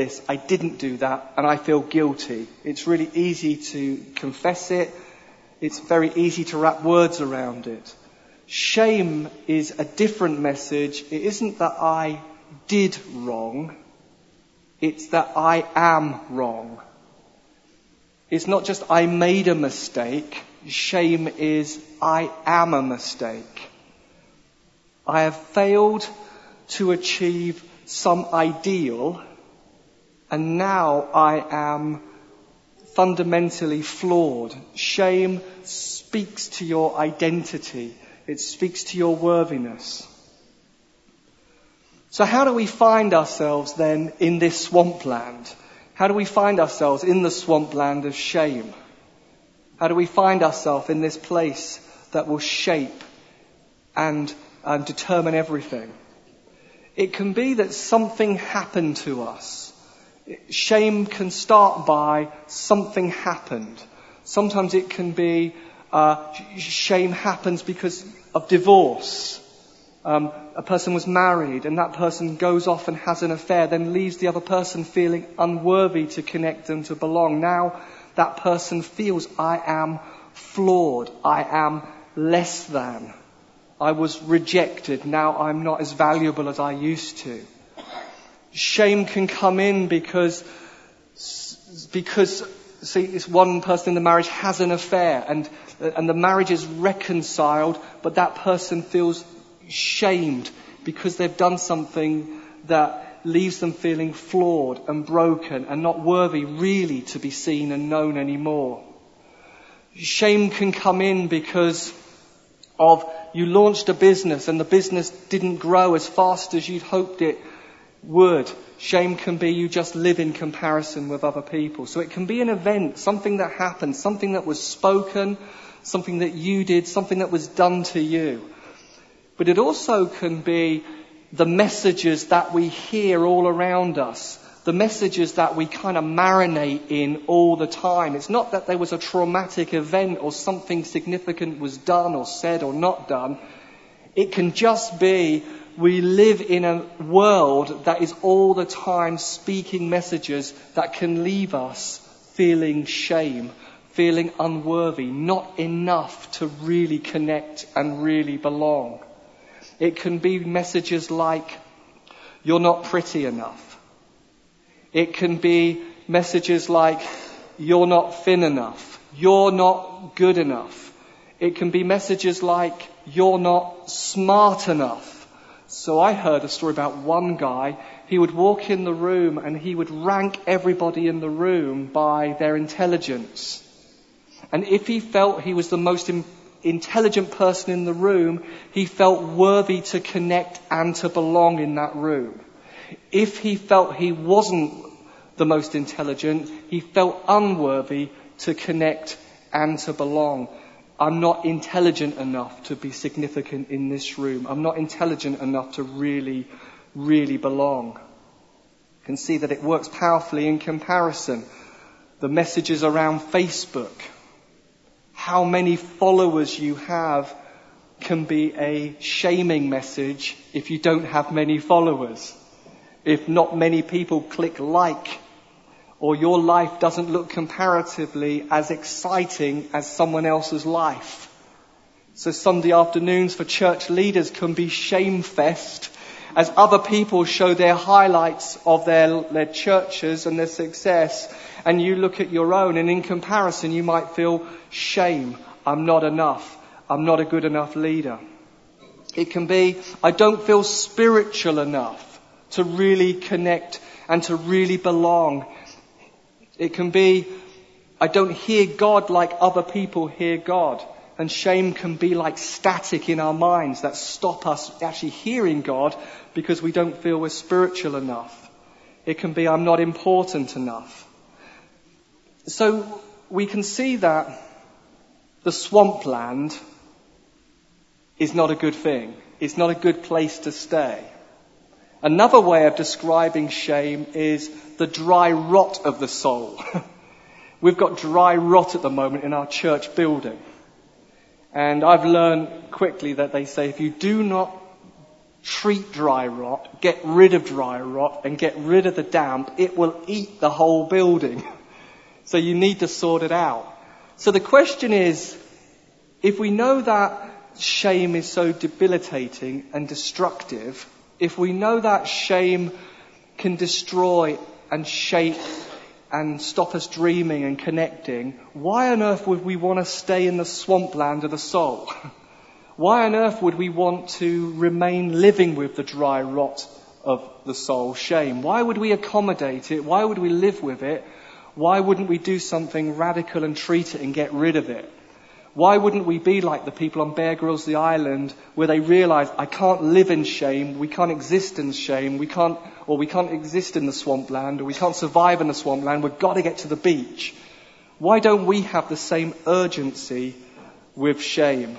this, I didn't do that, and I feel guilty. It's really easy to confess it. It's very easy to wrap words around it. Shame is a different message. It isn't that I did wrong. It's that I am wrong. It's not just I made a mistake. Shame is I am a mistake. I have failed to achieve some ideal and now I am fundamentally flawed. Shame speaks to your identity. It speaks to your worthiness. So how do we find ourselves then in this swampland? How do we find ourselves in the swampland of shame? How do we find ourselves in this place that will shape and, and determine everything? It can be that something happened to us. Shame can start by something happened. Sometimes it can be uh, shame happens because of divorce. Um, a person was married and that person goes off and has an affair, then leaves the other person feeling unworthy to connect and to belong. Now that person feels, I am flawed. I am less than. I was rejected. Now I'm not as valuable as I used to. Shame can come in because, because, see, this one person in the marriage has an affair and, and the marriage is reconciled, but that person feels shamed because they've done something that leaves them feeling flawed and broken and not worthy really to be seen and known anymore. Shame can come in because of you launched a business and the business didn't grow as fast as you'd hoped it would. Shame can be you just live in comparison with other people. So it can be an event, something that happened, something that was spoken, something that you did, something that was done to you. But it also can be the messages that we hear all around us, the messages that we kind of marinate in all the time. It's not that there was a traumatic event or something significant was done or said or not done. It can just be we live in a world that is all the time speaking messages that can leave us feeling shame, feeling unworthy, not enough to really connect and really belong. It can be messages like, you're not pretty enough. It can be messages like, you're not thin enough. You're not good enough. It can be messages like, you're not smart enough. So I heard a story about one guy. He would walk in the room and he would rank everybody in the room by their intelligence. And if he felt he was the most intelligent person in the room, he felt worthy to connect and to belong in that room. If he felt he wasn't the most intelligent, he felt unworthy to connect and to belong. I'm not intelligent enough to be significant in this room. I'm not intelligent enough to really, really belong. You can see that it works powerfully in comparison. The messages around Facebook, how many followers you have can be a shaming message if you don't have many followers. If not many people click like or your life doesn't look comparatively as exciting as someone else's life. So Sunday afternoons for church leaders can be shamefest as other people show their highlights of their, their churches and their success and you look at your own and in comparison you might feel shame. I'm not enough. I'm not a good enough leader. It can be, I don't feel spiritual enough to really connect and to really belong it can be, I don't hear God like other people hear God. And shame can be like static in our minds that stop us actually hearing God because we don't feel we're spiritual enough. It can be, I'm not important enough. So we can see that the swampland is not a good thing. It's not a good place to stay. Another way of describing shame is the dry rot of the soul. We've got dry rot at the moment in our church building. And I've learned quickly that they say if you do not treat dry rot, get rid of dry rot, and get rid of the damp, it will eat the whole building. So you need to sort it out. So the question is, if we know that shame is so debilitating and destructive, if we know that shame can destroy and shape and stop us dreaming and connecting, why on earth would we want to stay in the swampland of the soul? Why on earth would we want to remain living with the dry rot of the soul, shame? Why would we accommodate it? Why would we live with it? Why wouldn't we do something radical and treat it and get rid of it? Why wouldn't we be like the people on Bear Grylls, the island, where they realize, I can't live in shame, we can't exist in shame, we can't, or we can't exist in the swampland, or we can't survive in the swampland, we've got to get to the beach. Why don't we have the same urgency with shame?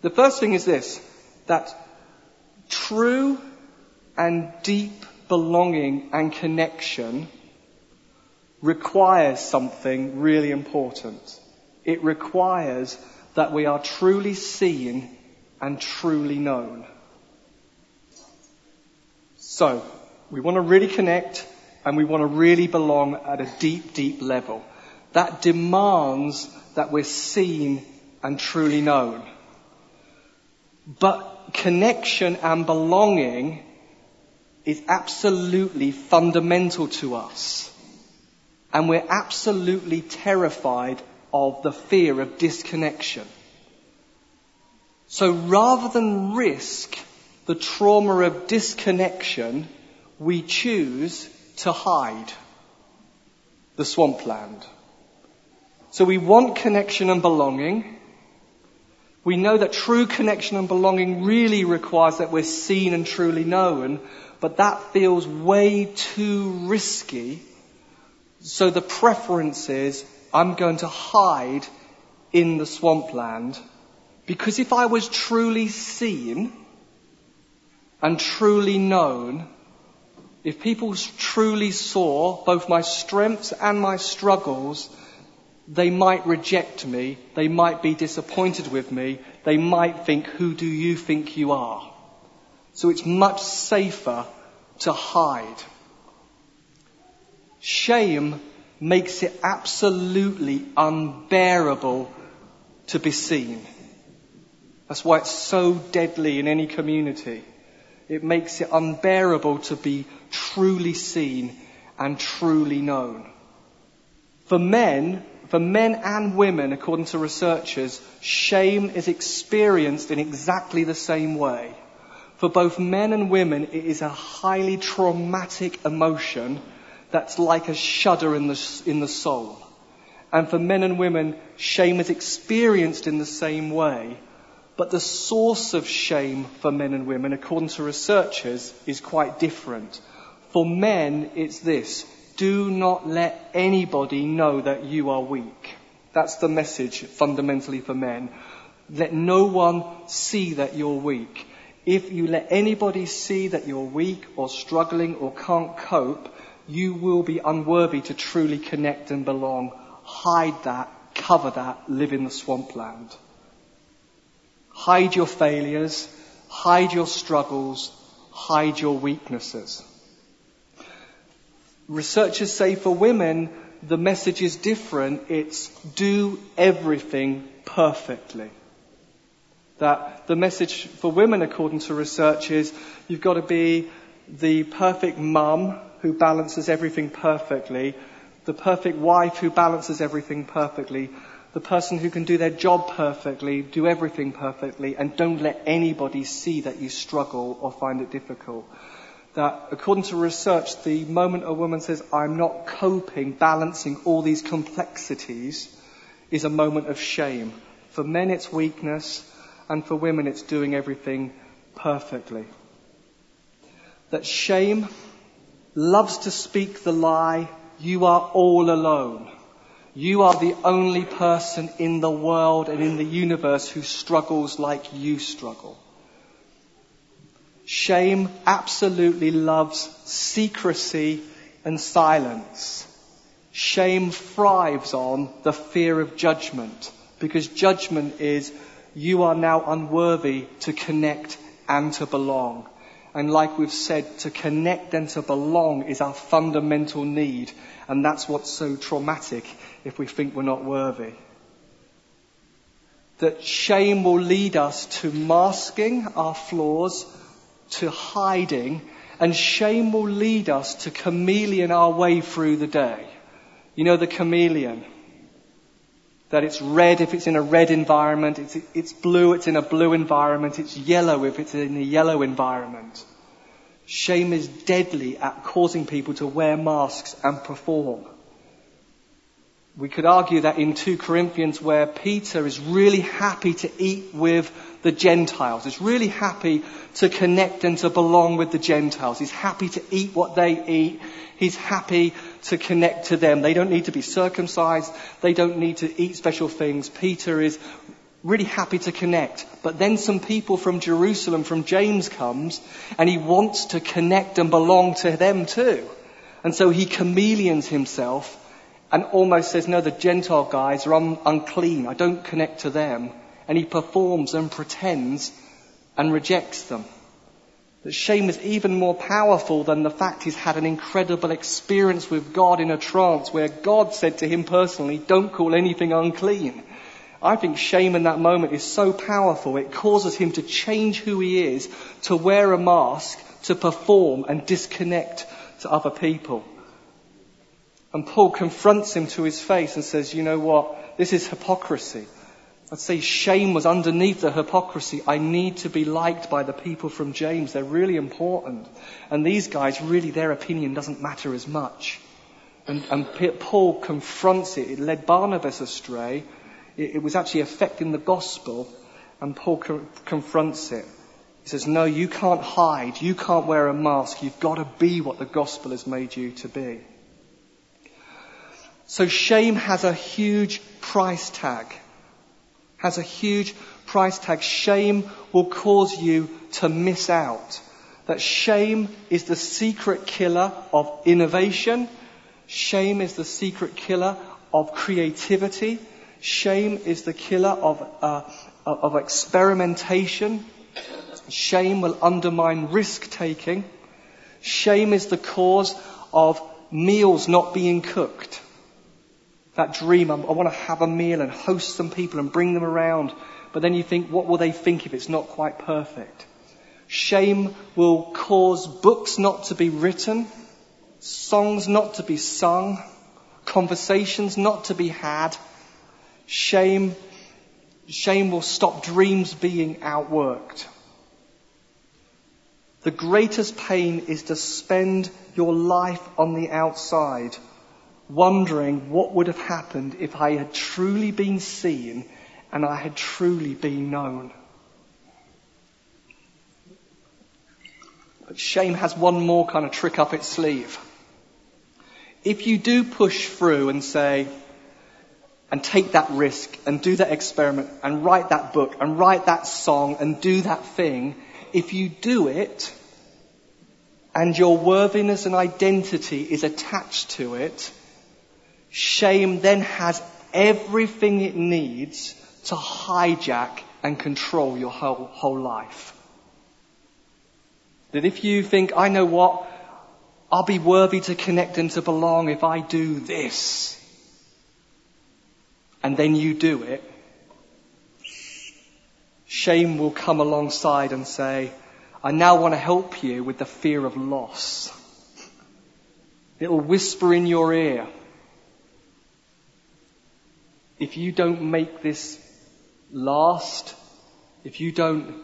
The first thing is this, that true and deep belonging and connection requires something really important. It requires that we are truly seen and truly known. So, we want to really connect and we want to really belong at a deep, deep level. That demands that we're seen and truly known. But connection and belonging is absolutely fundamental to us. And we're absolutely terrified of the fear of disconnection. So rather than risk the trauma of disconnection, we choose to hide the swampland. So we want connection and belonging. We know that true connection and belonging really requires that we're seen and truly known, but that feels way too risky so the preference is I'm going to hide in the swampland because if I was truly seen and truly known, if people truly saw both my strengths and my struggles, they might reject me, they might be disappointed with me, they might think, who do you think you are? So it's much safer to hide. Shame makes it absolutely unbearable to be seen. That's why it's so deadly in any community. It makes it unbearable to be truly seen and truly known. For men, for men and women, according to researchers, shame is experienced in exactly the same way. For both men and women, it is a highly traumatic emotion that's like a shudder in the, in the soul. And for men and women, shame is experienced in the same way. But the source of shame for men and women, according to researchers, is quite different. For men, it's this. Do not let anybody know that you are weak. That's the message fundamentally for men. Let no one see that you're weak. If you let anybody see that you're weak or struggling or can't cope, you will be unworthy to truly connect and belong. Hide that, cover that, live in the swampland. Hide your failures, hide your struggles, hide your weaknesses. Researchers say for women, the message is different. It's do everything perfectly. That the message for women, according to research, is you've got to be the perfect mum who balances everything perfectly, the perfect wife who balances everything perfectly, the person who can do their job perfectly, do everything perfectly, and don't let anybody see that you struggle or find it difficult. That according to research, the moment a woman says, I'm not coping, balancing all these complexities, is a moment of shame. For men, it's weakness, and for women, it's doing everything perfectly. That shame loves to speak the lie, you are all alone. You are the only person in the world and in the universe who struggles like you struggle. Shame absolutely loves secrecy and silence. Shame thrives on the fear of judgment because judgment is you are now unworthy to connect and to belong. And like we've said, to connect and to belong is our fundamental need. And that's what's so traumatic if we think we're not worthy. That shame will lead us to masking our flaws, to hiding, and shame will lead us to chameleon our way through the day. You know the chameleon? That it's red if it's in a red environment, it's, it's blue, it's in a blue environment, it's yellow if it's in a yellow environment. Shame is deadly at causing people to wear masks and perform. We could argue that in 2 Corinthians where Peter is really happy to eat with the Gentiles, is really happy to connect and to belong with the Gentiles. He's happy to eat what they eat. He's happy to connect to them. They don't need to be circumcised. They don't need to eat special things. Peter is really happy to connect. But then some people from Jerusalem, from James comes, and he wants to connect and belong to them too. And so he chameleons himself and almost says, no, the Gentile guys are un- unclean. I don't connect to them. And he performs and pretends and rejects them. That shame is even more powerful than the fact he's had an incredible experience with God in a trance where God said to him personally, don't call anything unclean. I think shame in that moment is so powerful, it causes him to change who he is, to wear a mask, to perform and disconnect to other people. And Paul confronts him to his face and says, you know what? This is hypocrisy. I'd say shame was underneath the hypocrisy. I need to be liked by the people from James. They're really important. And these guys, really, their opinion doesn't matter as much. And, and Paul confronts it. It led Barnabas astray. It, it was actually affecting the gospel. And Paul co- confronts it. He says, no, you can't hide. You can't wear a mask. You've got to be what the gospel has made you to be. So shame has a huge price tag has a huge price tag. Shame will cause you to miss out. That shame is the secret killer of innovation. Shame is the secret killer of creativity. Shame is the killer of, uh, of experimentation. Shame will undermine risk taking. Shame is the cause of meals not being cooked. That dream, I want to have a meal and host some people and bring them around. But then you think, what will they think if it's not quite perfect? Shame will cause books not to be written, songs not to be sung, conversations not to be had. Shame, shame will stop dreams being outworked. The greatest pain is to spend your life on the outside wondering what would have happened if I had truly been seen and I had truly been known. But shame has one more kind of trick up its sleeve. If you do push through and say, and take that risk and do that experiment and write that book and write that song and do that thing, if you do it and your worthiness and identity is attached to it, Shame then has everything it needs to hijack and control your whole, whole life. That if you think, I know what, I'll be worthy to connect and to belong if I do this, and then you do it, shame will come alongside and say, I now want to help you with the fear of loss. It'll whisper in your ear, if you don't make this last, if you don't,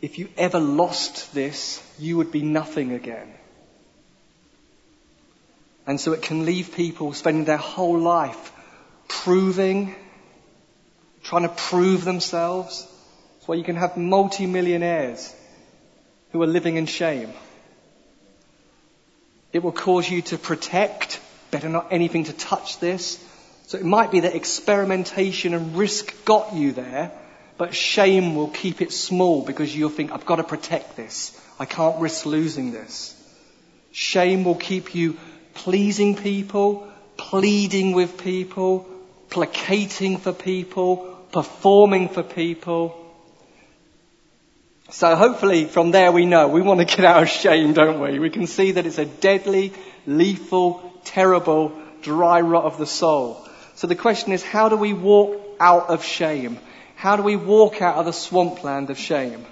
if you ever lost this, you would be nothing again. And so it can leave people spending their whole life proving, trying to prove themselves. That's why you can have multi-millionaires who are living in shame. It will cause you to protect, better not anything to touch this. So it might be that experimentation and risk got you there, but shame will keep it small because you'll think, I've got to protect this. I can't risk losing this. Shame will keep you pleasing people, pleading with people, placating for people, performing for people. So hopefully from there we know we want to get out of shame, don't we? We can see that it's a deadly, lethal, terrible, dry rot of the soul. So the question is, how do we walk out of shame? How do we walk out of the swampland of shame?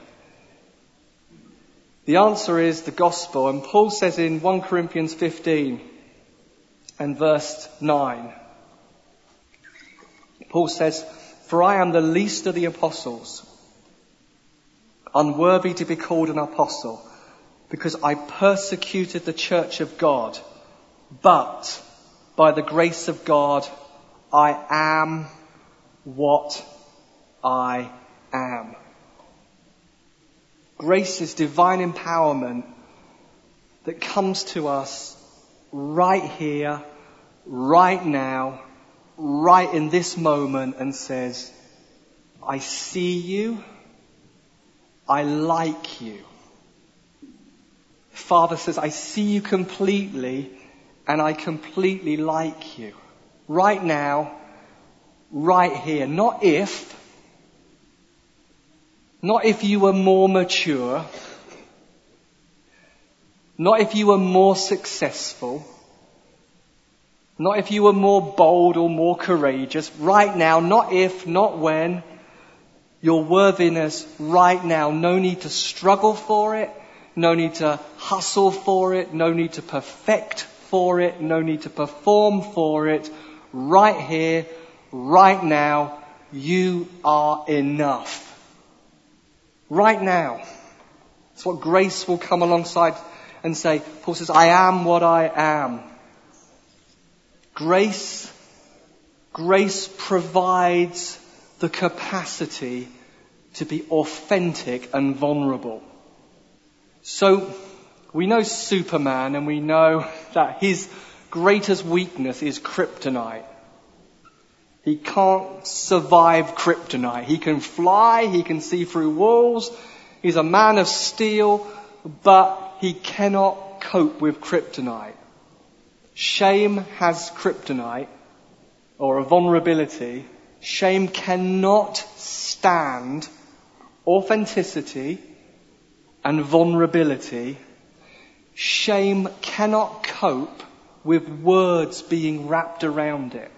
The answer is the gospel. And Paul says in 1 Corinthians 15 and verse 9, Paul says, For I am the least of the apostles, unworthy to be called an apostle, because I persecuted the church of God. But by the grace of God, I am what I am. Grace is divine empowerment that comes to us right here, right now, right in this moment and says, I see you. I like you. Father says, I see you completely and I completely like you. Right now, right here. Not if, not if you were more mature. Not if you were more successful. Not if you were more bold or more courageous. Right now, not if, not when. Your worthiness right now. No need to struggle for it. No need to hustle for it. No need to perfect for it. No need to perform for it. Right here, right now, you are enough right now. That's what grace will come alongside and say. Paul says, I am what I am. Grace, grace provides the capacity to be authentic and vulnerable. So, we know Superman and we know that his greatest weakness is kryptonite. He can't survive kryptonite. He can fly, he can see through walls, he's a man of steel, but he cannot cope with kryptonite. Shame has kryptonite, or a vulnerability. Shame cannot stand authenticity and vulnerability. Shame cannot cope with words being wrapped around it.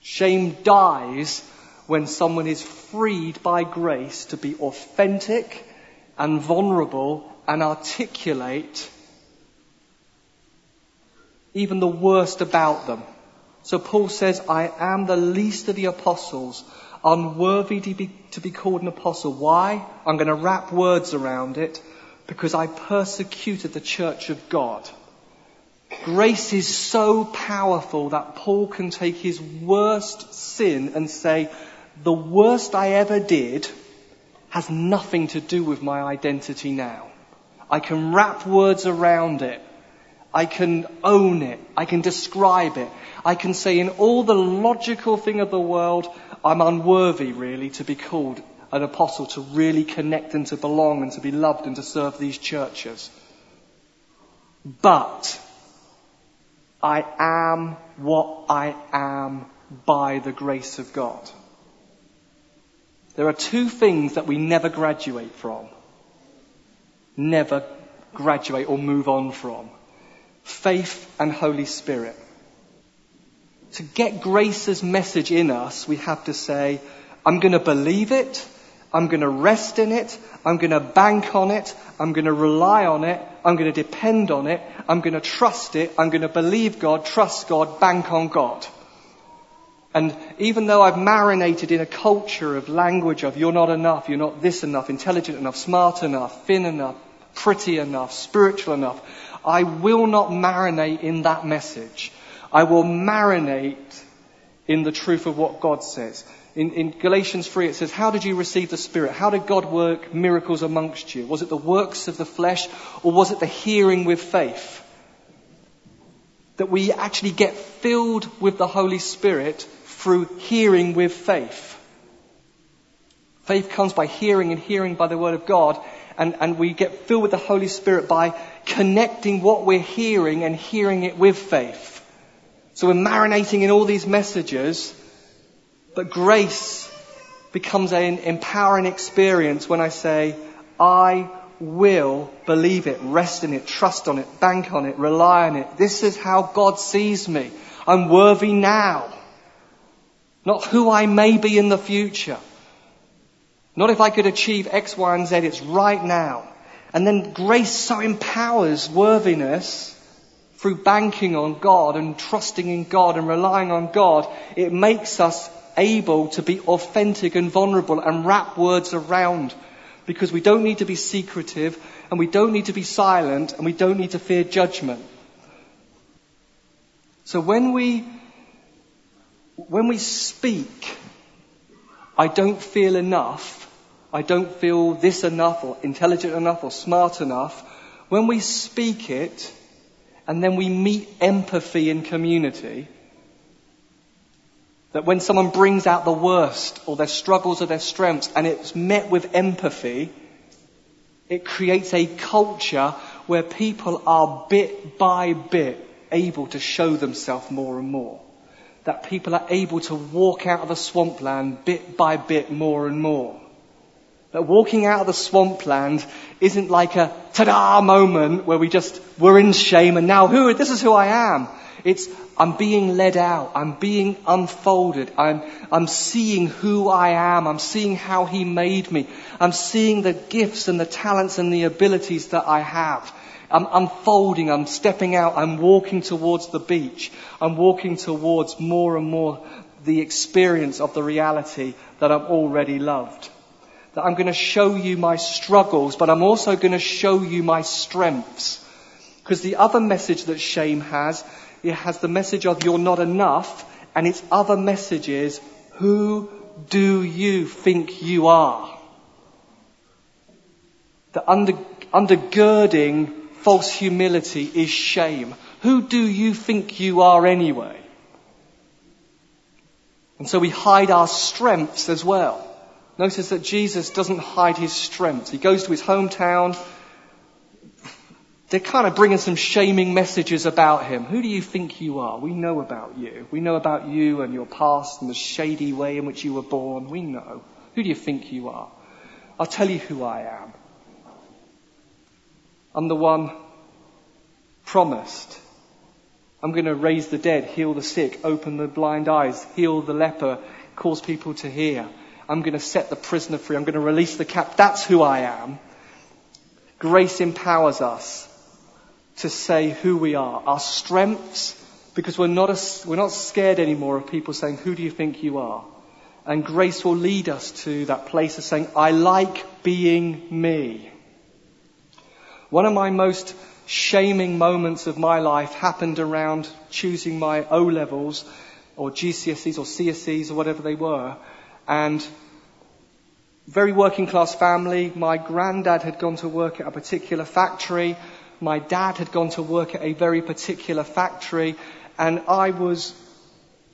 Shame dies when someone is freed by grace to be authentic and vulnerable and articulate even the worst about them. So Paul says, I am the least of the apostles, unworthy to be, to be called an apostle. Why? I'm going to wrap words around it because I persecuted the church of God. Grace is so powerful that Paul can take his worst sin and say, the worst I ever did has nothing to do with my identity now. I can wrap words around it. I can own it. I can describe it. I can say in all the logical thing of the world, I'm unworthy really to be called an apostle, to really connect and to belong and to be loved and to serve these churches. But I am what I am by the grace of God. There are two things that we never graduate from. Never graduate or move on from. Faith and Holy Spirit. To get grace's message in us, we have to say, I'm going to believe it I'm going to rest in it. I'm going to bank on it. I'm going to rely on it. I'm going to depend on it. I'm going to trust it. I'm going to believe God, trust God, bank on God. And even though I've marinated in a culture of language of you're not enough, you're not this enough, intelligent enough, smart enough, thin enough, pretty enough, spiritual enough, I will not marinate in that message. I will marinate in the truth of what God says. In, in, Galatians 3, it says, How did you receive the Spirit? How did God work miracles amongst you? Was it the works of the flesh or was it the hearing with faith? That we actually get filled with the Holy Spirit through hearing with faith. Faith comes by hearing and hearing by the Word of God. And, and we get filled with the Holy Spirit by connecting what we're hearing and hearing it with faith. So we're marinating in all these messages But grace becomes an empowering experience when I say, I will believe it, rest in it, trust on it, bank on it, rely on it. This is how God sees me. I'm worthy now. Not who I may be in the future. Not if I could achieve X, Y, and Z. It's right now. And then grace so empowers worthiness through banking on God and trusting in God and relying on God. It makes us able to be authentic and vulnerable and wrap words around because we don't need to be secretive and we don't need to be silent and we don't need to fear judgment. So when we, when we speak, I don't feel enough, I don't feel this enough or intelligent enough or smart enough. When we speak it and then we meet empathy in community, that when someone brings out the worst or their struggles or their strengths and it's met with empathy, it creates a culture where people are bit by bit able to show themselves more and more. That people are able to walk out of the swampland bit by bit more and more. That walking out of the swampland isn't like a ta-da moment where we just, we're in shame and now who, this is who I am. It's, I'm being led out. I'm being unfolded. I'm, I'm seeing who I am. I'm seeing how He made me. I'm seeing the gifts and the talents and the abilities that I have. I'm unfolding. I'm stepping out. I'm walking towards the beach. I'm walking towards more and more the experience of the reality that I'm already loved. That I'm going to show you my struggles, but I'm also going to show you my strengths. Because the other message that shame has it has the message of you're not enough, and its other message is, who do you think you are? The under, undergirding false humility is shame. Who do you think you are anyway? And so we hide our strengths as well. Notice that Jesus doesn't hide his strengths. He goes to his hometown, they're kind of bringing some shaming messages about him. Who do you think you are? We know about you. We know about you and your past and the shady way in which you were born. We know. Who do you think you are? I'll tell you who I am. I'm the one promised. I'm going to raise the dead, heal the sick, open the blind eyes, heal the leper, cause people to hear. I'm going to set the prisoner free. I'm going to release the cap. That's who I am. Grace empowers us to say who we are, our strengths, because we're not, a, we're not scared anymore of people saying, Who do you think you are? And grace will lead us to that place of saying, I like being me. One of my most shaming moments of my life happened around choosing my O levels or GCSEs or CSEs or whatever they were. And very working class family. My granddad had gone to work at a particular factory my dad had gone to work at a very particular factory, and I was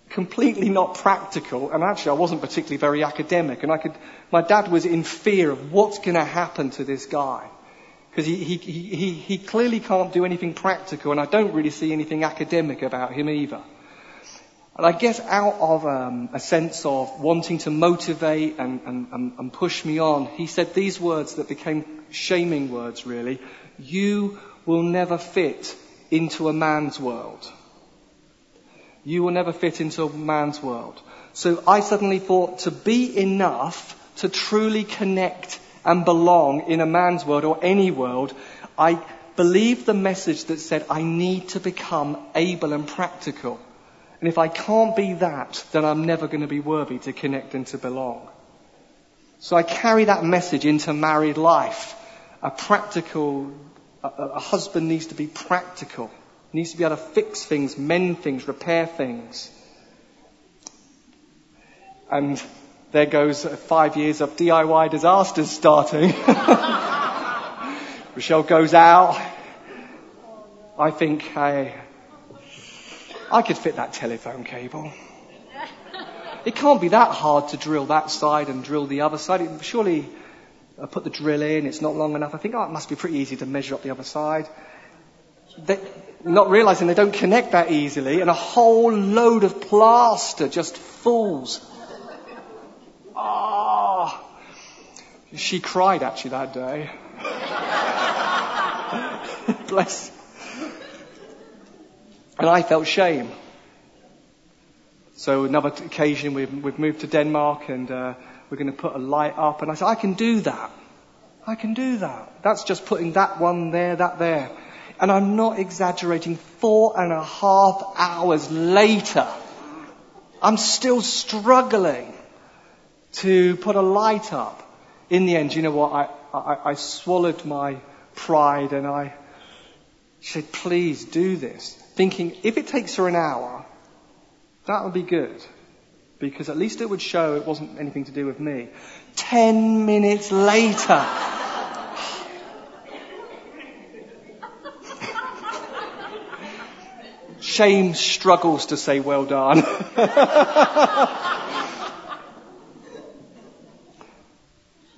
completely not practical, and actually I wasn't particularly very academic, and I could, my dad was in fear of what's going to happen to this guy. Because he, he, he, he clearly can't do anything practical, and I don't really see anything academic about him either. And I guess out of um, a sense of wanting to motivate and, and, and push me on, he said these words that became shaming words, really. You will never fit into a man's world. You will never fit into a man's world. So I suddenly thought to be enough to truly connect and belong in a man's world or any world, I believed the message that said I need to become able and practical. And if I can't be that, then I'm never going to be worthy to connect and to belong. So I carry that message into married life. A practical a, a husband needs to be practical, needs to be able to fix things, mend things, repair things. And there goes five years of DIY disasters starting. Rochelle goes out. I think, hey, I could fit that telephone cable. It can't be that hard to drill that side and drill the other side. Surely I put the drill in, it's not long enough. I think, oh, it must be pretty easy to measure up the other side. They, not realizing they don't connect that easily, and a whole load of plaster just falls Ah. She cried actually that day. Bless. And I felt shame. So another occasion we've, we've moved to Denmark and uh, we're going to put a light up. And I said, I can do that. I can do that. That's just putting that one there, that there. And I'm not exaggerating. Four and a half hours later, I'm still struggling to put a light up. In the end, you know what? I, I, I swallowed my pride and I said, please do this. Thinking, if it takes her an hour, that would be good. Because at least it would show it wasn't anything to do with me. Ten minutes later, shame struggles to say well done.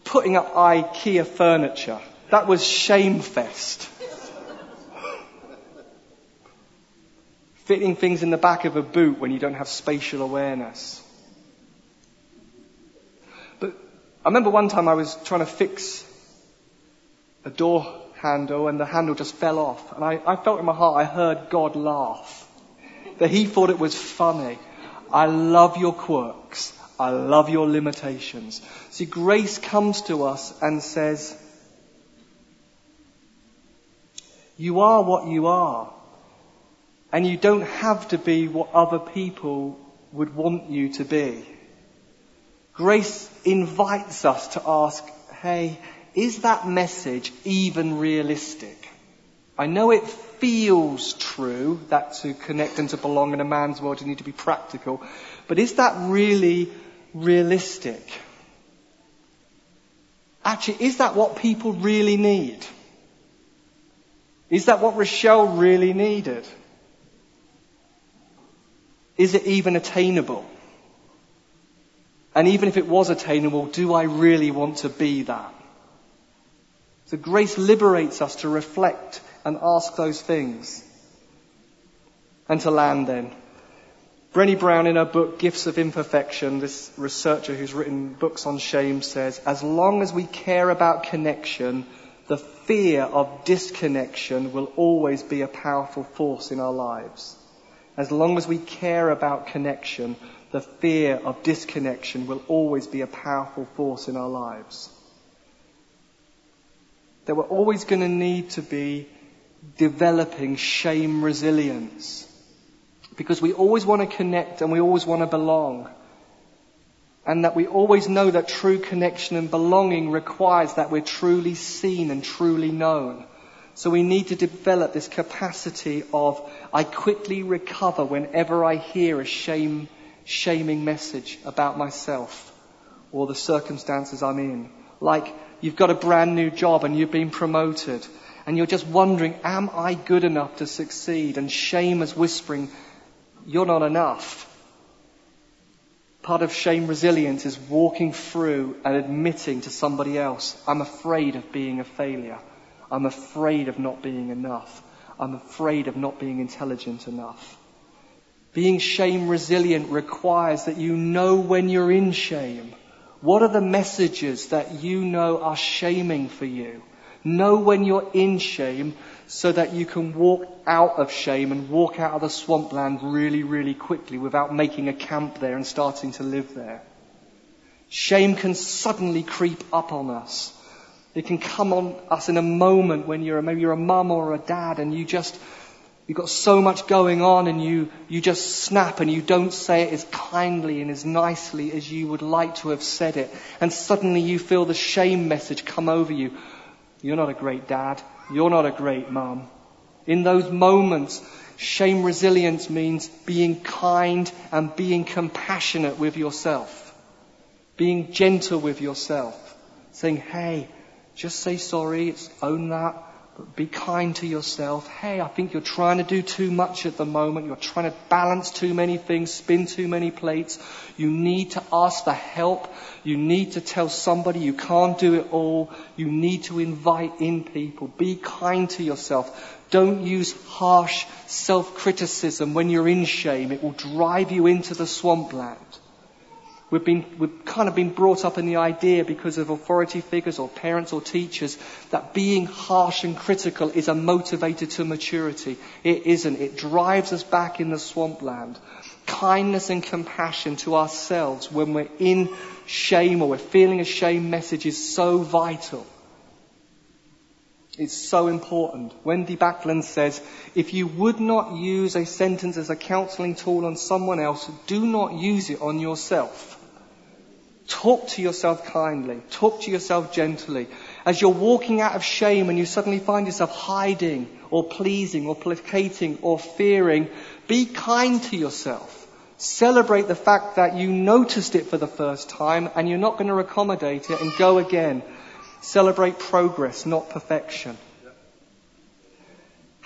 Putting up IKEA furniture. That was shamefest. Fitting things in the back of a boot when you don't have spatial awareness. But I remember one time I was trying to fix a door handle and the handle just fell off. And I, I felt in my heart, I heard God laugh. That He thought it was funny. I love your quirks. I love your limitations. See, grace comes to us and says, you are what you are. And you don't have to be what other people would want you to be. Grace invites us to ask, hey, is that message even realistic? I know it feels true that to connect and to belong in a man's world you need to be practical, but is that really realistic? Actually, is that what people really need? Is that what Rochelle really needed? Is it even attainable? And even if it was attainable, do I really want to be that? So grace liberates us to reflect and ask those things. And to land then. Brené Brown in her book Gifts of Imperfection, this researcher who's written books on shame says, as long as we care about connection, the fear of disconnection will always be a powerful force in our lives. As long as we care about connection, the fear of disconnection will always be a powerful force in our lives. That we're always going to need to be developing shame resilience. Because we always want to connect and we always want to belong. And that we always know that true connection and belonging requires that we're truly seen and truly known. So we need to develop this capacity of, I quickly recover whenever I hear a shame, shaming message about myself or the circumstances I'm in. Like you've got a brand new job and you've been promoted and you're just wondering, am I good enough to succeed? And shame is whispering, you're not enough. Part of shame resilience is walking through and admitting to somebody else, I'm afraid of being a failure. I'm afraid of not being enough. I'm afraid of not being intelligent enough. Being shame resilient requires that you know when you're in shame. What are the messages that you know are shaming for you? Know when you're in shame so that you can walk out of shame and walk out of the swampland really, really quickly without making a camp there and starting to live there. Shame can suddenly creep up on us. It can come on us in a moment when you're maybe you're a mum or a dad and you just you've got so much going on and you you just snap and you don't say it as kindly and as nicely as you would like to have said it and suddenly you feel the shame message come over you. You're not a great dad. You're not a great mum. In those moments, shame resilience means being kind and being compassionate with yourself. Being gentle with yourself. Saying, hey, just say sorry, own that, but be kind to yourself. Hey, I think you're trying to do too much at the moment. You're trying to balance too many things, spin too many plates. You need to ask for help. You need to tell somebody you can't do it all. You need to invite in people. Be kind to yourself. Don't use harsh self-criticism when you're in shame. It will drive you into the swampland. We've been, we've kind of been brought up in the idea because of authority figures or parents or teachers that being harsh and critical is a motivator to maturity. It isn't. It drives us back in the swampland. Kindness and compassion to ourselves when we're in shame or we're feeling a shame message is so vital. It's so important. Wendy Backlund says, if you would not use a sentence as a counseling tool on someone else, do not use it on yourself. Talk to yourself kindly. Talk to yourself gently. As you're walking out of shame and you suddenly find yourself hiding or pleasing or placating or fearing, be kind to yourself. Celebrate the fact that you noticed it for the first time and you're not going to accommodate it and go again. Celebrate progress, not perfection.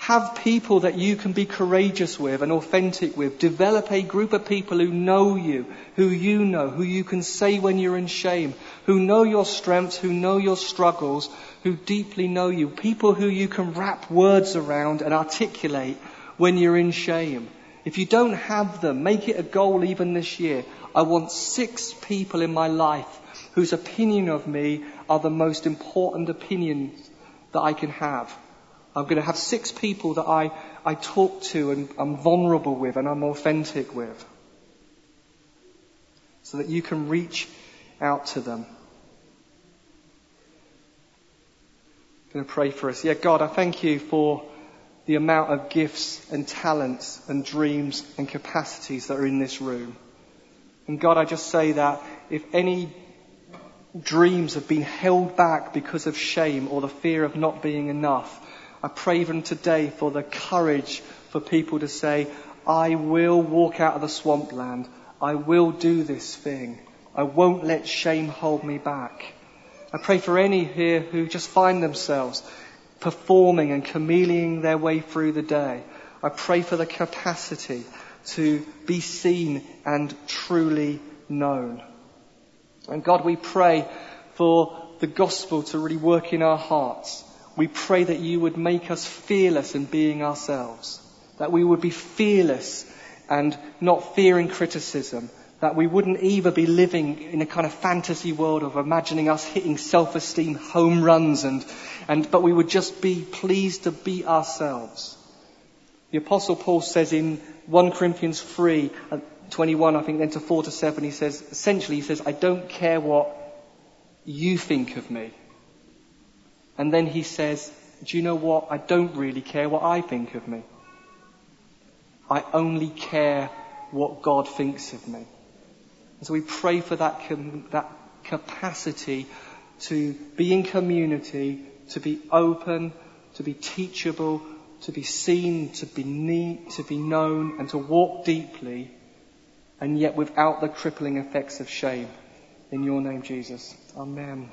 Have people that you can be courageous with and authentic with. Develop a group of people who know you, who you know, who you can say when you're in shame, who know your strengths, who know your struggles, who deeply know you. People who you can wrap words around and articulate when you're in shame. If you don't have them, make it a goal even this year. I want six people in my life whose opinion of me are the most important opinions that I can have. I'm going to have six people that I, I talk to and I'm vulnerable with and I'm authentic with. So that you can reach out to them. I'm going to pray for us. Yeah, God, I thank you for the amount of gifts and talents and dreams and capacities that are in this room. And God, I just say that if any dreams have been held back because of shame or the fear of not being enough, I pray even today for the courage for people to say, I will walk out of the swampland. I will do this thing. I won't let shame hold me back. I pray for any here who just find themselves performing and chameleoning their way through the day. I pray for the capacity to be seen and truly known. And God, we pray for the gospel to really work in our hearts we pray that you would make us fearless in being ourselves. That we would be fearless and not fearing criticism. That we wouldn't either be living in a kind of fantasy world of imagining us hitting self-esteem home runs and, and, but we would just be pleased to be ourselves. The apostle Paul says in 1 Corinthians 3, uh, 21, I think, then to 4 to 7, he says, essentially, he says, I don't care what you think of me. And then he says, Do you know what? I don't really care what I think of me. I only care what God thinks of me. And so we pray for that, that capacity to be in community, to be open, to be teachable, to be seen, to be neat, to be known, and to walk deeply, and yet without the crippling effects of shame. In your name, Jesus. Amen.